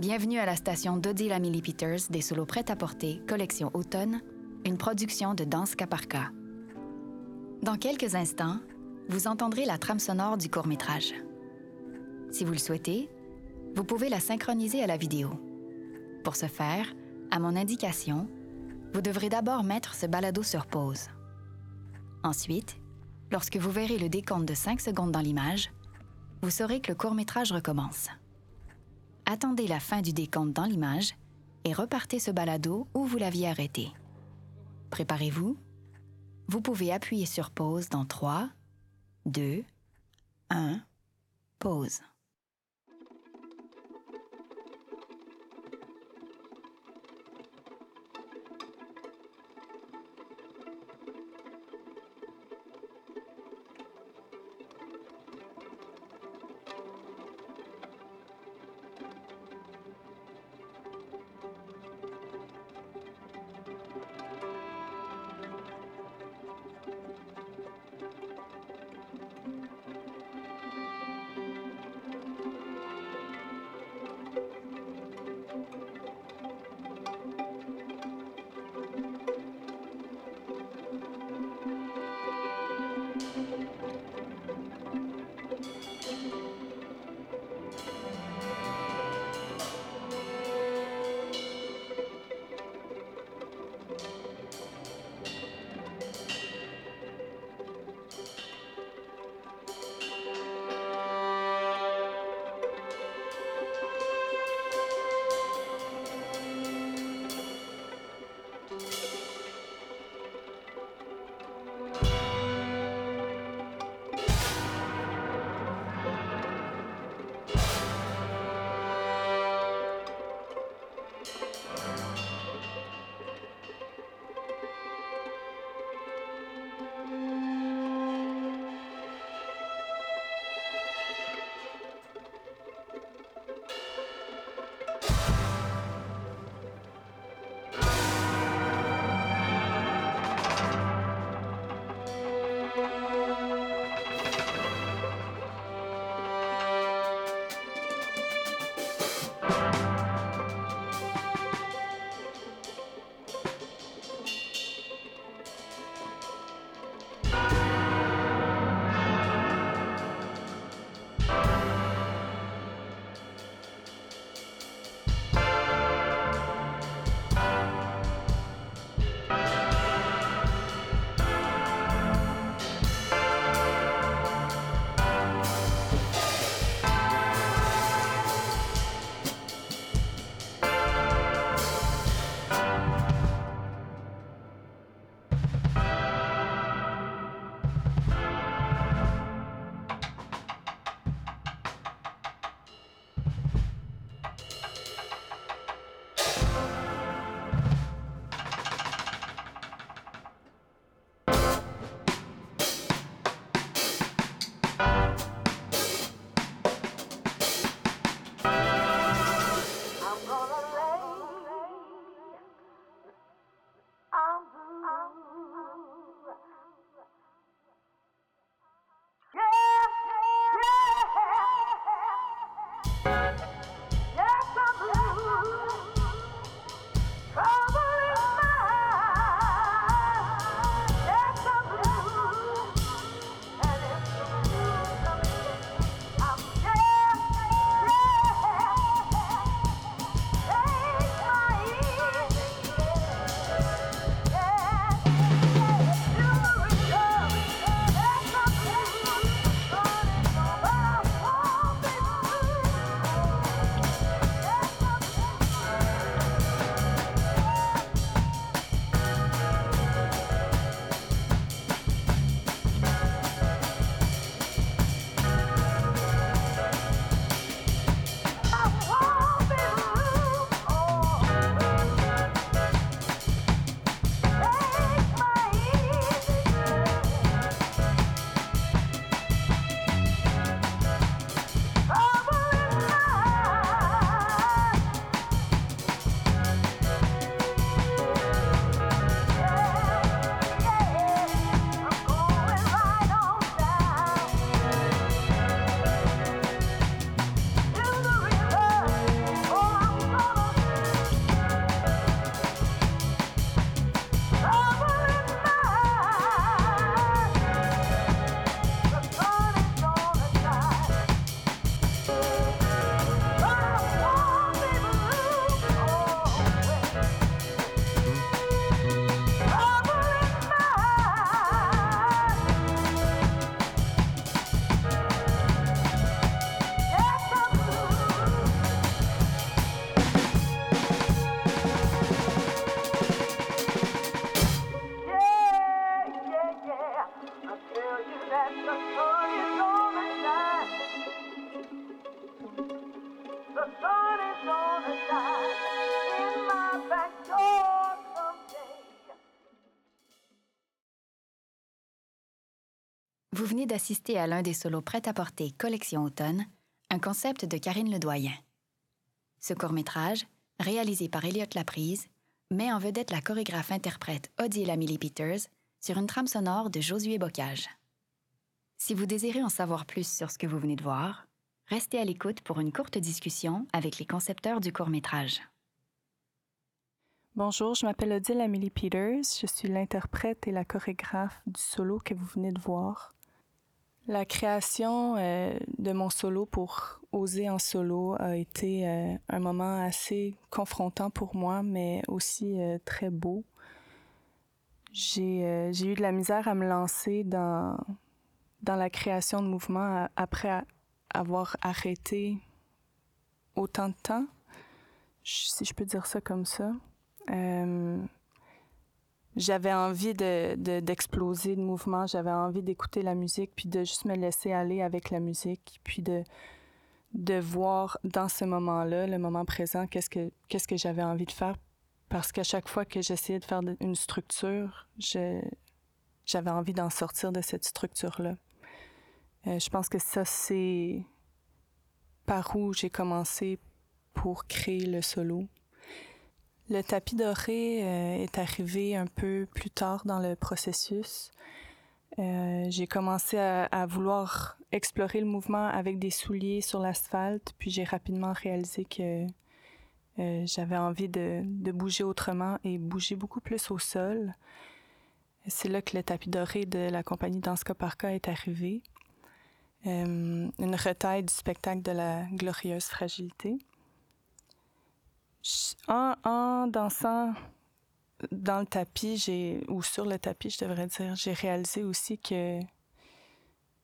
Bienvenue à la station d'Odile Lamilly Peters des solos prêts à porter, collection automne, une production de Danse Caparca. Dans quelques instants, vous entendrez la trame sonore du court-métrage. Si vous le souhaitez, vous pouvez la synchroniser à la vidéo. Pour ce faire, à mon indication, vous devrez d'abord mettre ce balado sur pause. Ensuite, lorsque vous verrez le décompte de 5 secondes dans l'image, vous saurez que le court-métrage recommence. Attendez la fin du décompte dans l'image et repartez ce balado où vous l'aviez arrêté. Préparez-vous. Vous pouvez appuyer sur pause dans 3, 2, 1, pause. Venez d'assister à l'un des solos prêt-à-porter Collection Automne, un concept de Karine Ledoyen. Ce court-métrage, réalisé par Elliot Laprise, met en vedette la chorégraphe-interprète Odile Amelie Peters sur une trame sonore de Josué Bocage. Si vous désirez en savoir plus sur ce que vous venez de voir, restez à l'écoute pour une courte discussion avec les concepteurs du court-métrage. Bonjour, je m'appelle Odile Amelie Peters. Je suis l'interprète et la chorégraphe du solo que vous venez de voir. La création euh, de mon solo pour oser en solo a été euh, un moment assez confrontant pour moi, mais aussi euh, très beau. J'ai eu de la misère à me lancer dans, dans la création de mouvements après avoir arrêté autant de temps, si je peux dire ça comme ça j'avais envie de, d'exploser de, mouvement, j'avais envie d'écouter la musique, puis de juste me laisser aller avec la musique, puis de, voir dans ce moment-là, le moment présent, qu'est-ce que, qu'est-ce que j'avais envie de faire. Parce qu'à chaque fois que j'essayais de faire une structure, j'avais envie d'en sortir de cette structure-là. Euh, je pense que ça, c'est par où j'ai commencé pour créer le solo. Le tapis doré euh, est arrivé un peu plus tard dans le processus. Euh, j'ai commencé à, vouloir explorer le mouvement avec des souliers sur l'asphalte, puis j'ai rapidement réalisé que euh, j'avais envie de, bouger autrement et bouger beaucoup plus au sol. C'est là que le tapis doré de la compagnie Danska Parka est arrivé. une retaille du spectacle de la glorieuse fragilité en, dansant dans le tapis, j'ai ou sur le tapis, je devrais dire, j'ai réalisé aussi que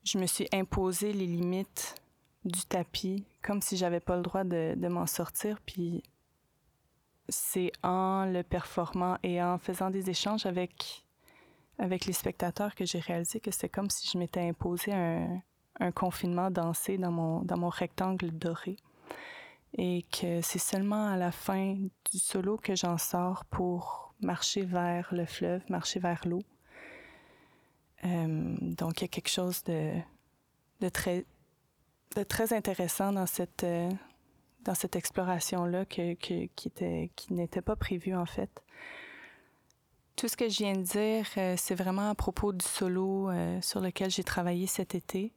je me suis imposé les limites du tapis, comme si j'avais pas le droit de, m'en sortir. Puis c'est en le performant et en faisant des échanges avec avec les spectateurs que j'ai réalisé que c'est comme si je m'étais imposé un, un confinement dansé dans mon dans mon rectangle doré et que c'est seulement à la fin du solo que j'en sors pour marcher vers le fleuve, marcher vers l'eau. Euh, donc il y a quelque chose de, très, intéressant dans cette, euh, exploration-là qui, était, qui n'était pas prévu en fait. Tout ce que je viens de dire, euh, c'est vraiment à propos du solo sur lequel j'ai travaillé cet été.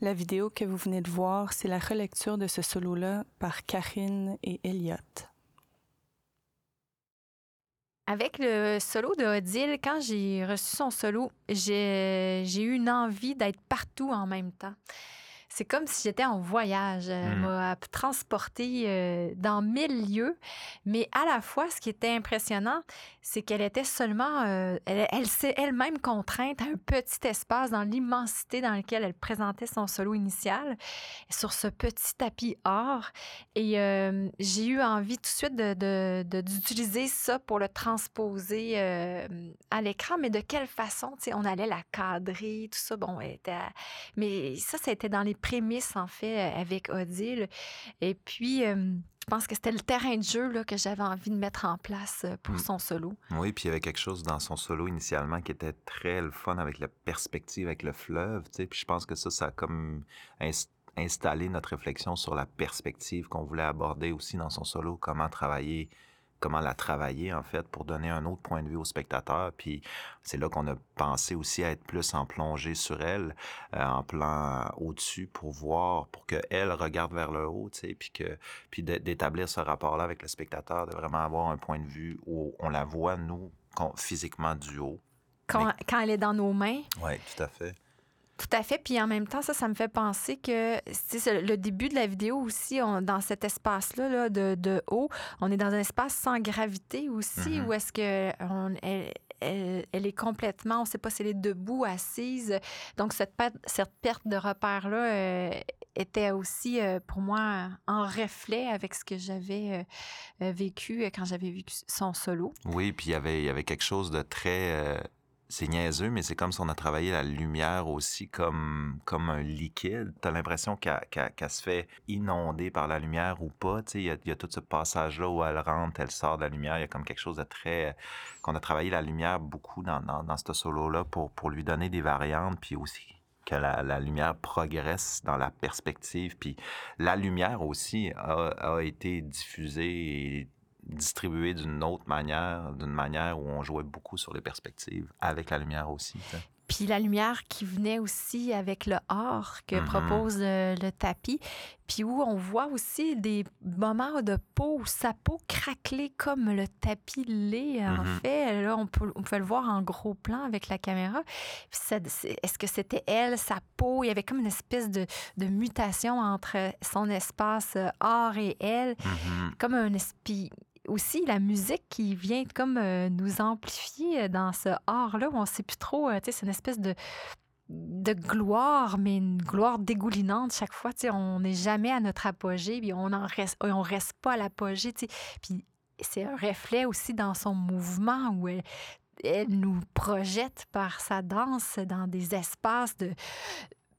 La vidéo que vous venez de voir, c'est la relecture de ce solo-là par Karine et Elliot. Avec le solo de Odile, quand j'ai reçu son solo, j'ai eu une envie d'être partout en même temps c'est comme si j'étais en voyage. Elle mmh. m'a transportée euh, dans mille lieux. Mais à la fois, ce qui était impressionnant, c'est qu'elle était seulement, euh, elle, s'est elle-même contrainte à un petit espace dans l'immensité dans lequel elle présentait son solo initial, sur ce petit tapis or. Et euh, j'ai eu envie tout de suite de, d'utiliser ça pour le transposer à l'écran. Mais de quelle façon? On allait la cadrer, tout ça. Bon, était mais ça, été dans les prémisse, en fait, euh, avec Odile. Et puis, euh, je pense que c'était le terrain de jeu là, que j'avais envie de mettre en place euh, pour mm. son solo. Oui, puis il y avait quelque chose dans son solo initialement qui était très le fun avec la perspective, avec le fleuve. Tu sais. Puis je pense que ça, ça a comme installé notre réflexion sur la perspective qu'on voulait aborder aussi dans son solo, comment travailler comment la travailler en fait pour donner un autre point de vue au spectateur. Puis c'est là qu'on a pensé aussi à être plus en plongée sur elle, euh, en plan au-dessus pour voir, pour qu'elle regarde vers le haut, tu sais, puis que puis d'établir ce rapport-là avec le spectateur, de vraiment avoir un point de vue où on la voit nous physiquement du haut. Quand, quand elle est dans nos mains. Oui, tout à fait. Tout à fait. Puis en même temps, ça, ça me fait penser que le début de la vidéo aussi, dans cet espace-là de, haut, on est dans un espace sans gravité aussi, mm-hmm. où est-ce que elle, est complètement, on ne sait pas si elle est debout, assise. Donc cette perte, cette perte de repère-là euh, était aussi euh, pour moi en reflet avec ce que j'avais euh, vécu quand j'avais vécu son solo. Oui, puis il y avait, il y avait quelque chose de très c'est niaiseux, mais c'est comme si on a travaillé la lumière aussi comme, comme un liquide. Tu as l'impression qu'elle se fait inonder par la lumière ou pas. Il y a, tout ce passage-là où elle rentre, elle sort de la lumière. Il y a comme quelque chose de très... qu'on a travaillé la lumière beaucoup dans, dans, dans ce solo-là pour, pour lui donner des variantes, puis aussi que la, lumière progresse dans la perspective. Puis la lumière aussi a, été diffusée distribué d'une autre manière, d'une manière où on jouait beaucoup sur les perspectives, avec la lumière aussi. Puis la lumière qui venait aussi avec le or que mm-hmm. propose le, le, tapis, puis où on voit aussi des moments de peau sa peau craquelait comme le tapis l'est, en mm-hmm. fait. Là, on peut, on peut le voir en gros plan avec la caméra. Est-ce que c'était elle, sa peau? Il y avait comme une espèce de, de mutation entre son espace euh, or et elle, mm-hmm. comme un esprit aussi la musique qui vient comme euh, nous amplifier dans ce art-là où on ne sait plus trop, euh, tu c'est une espèce de de gloire, mais une gloire dégoulinante chaque fois. On n'est jamais à notre apogée, puis on ne reste, on reste pas à l'apogée. Puis c'est un reflet aussi dans son mouvement où elle nous projette par sa danse dans des espaces de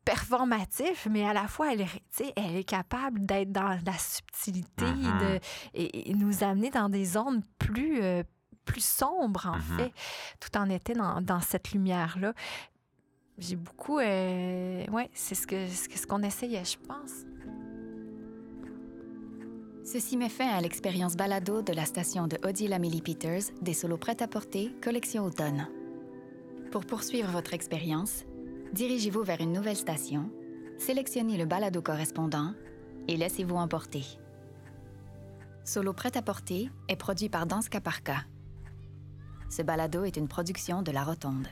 performatif, mais à la fois, elle est, elle est capable d'être dans la subtilité mm-hmm. de, et, nous amener dans des zones plus, euh, plus sombres, en mm-hmm. fait, tout en étant dans, dans cette lumière-là. J'ai beaucoup... Euh, ouais, c'est ce qu'on ce, ce qu'on essayait, je pense. Ceci met fin à l'expérience balado de la station de Odile Amélie Peters des solos prêts à porter, collection automne. Pour poursuivre votre expérience, dirigez-vous vers une nouvelle station, sélectionnez le balado correspondant et laissez-vous emporter. Solo prêt à porter est produit par Danska Parka. Ce balado est une production de La Rotonde.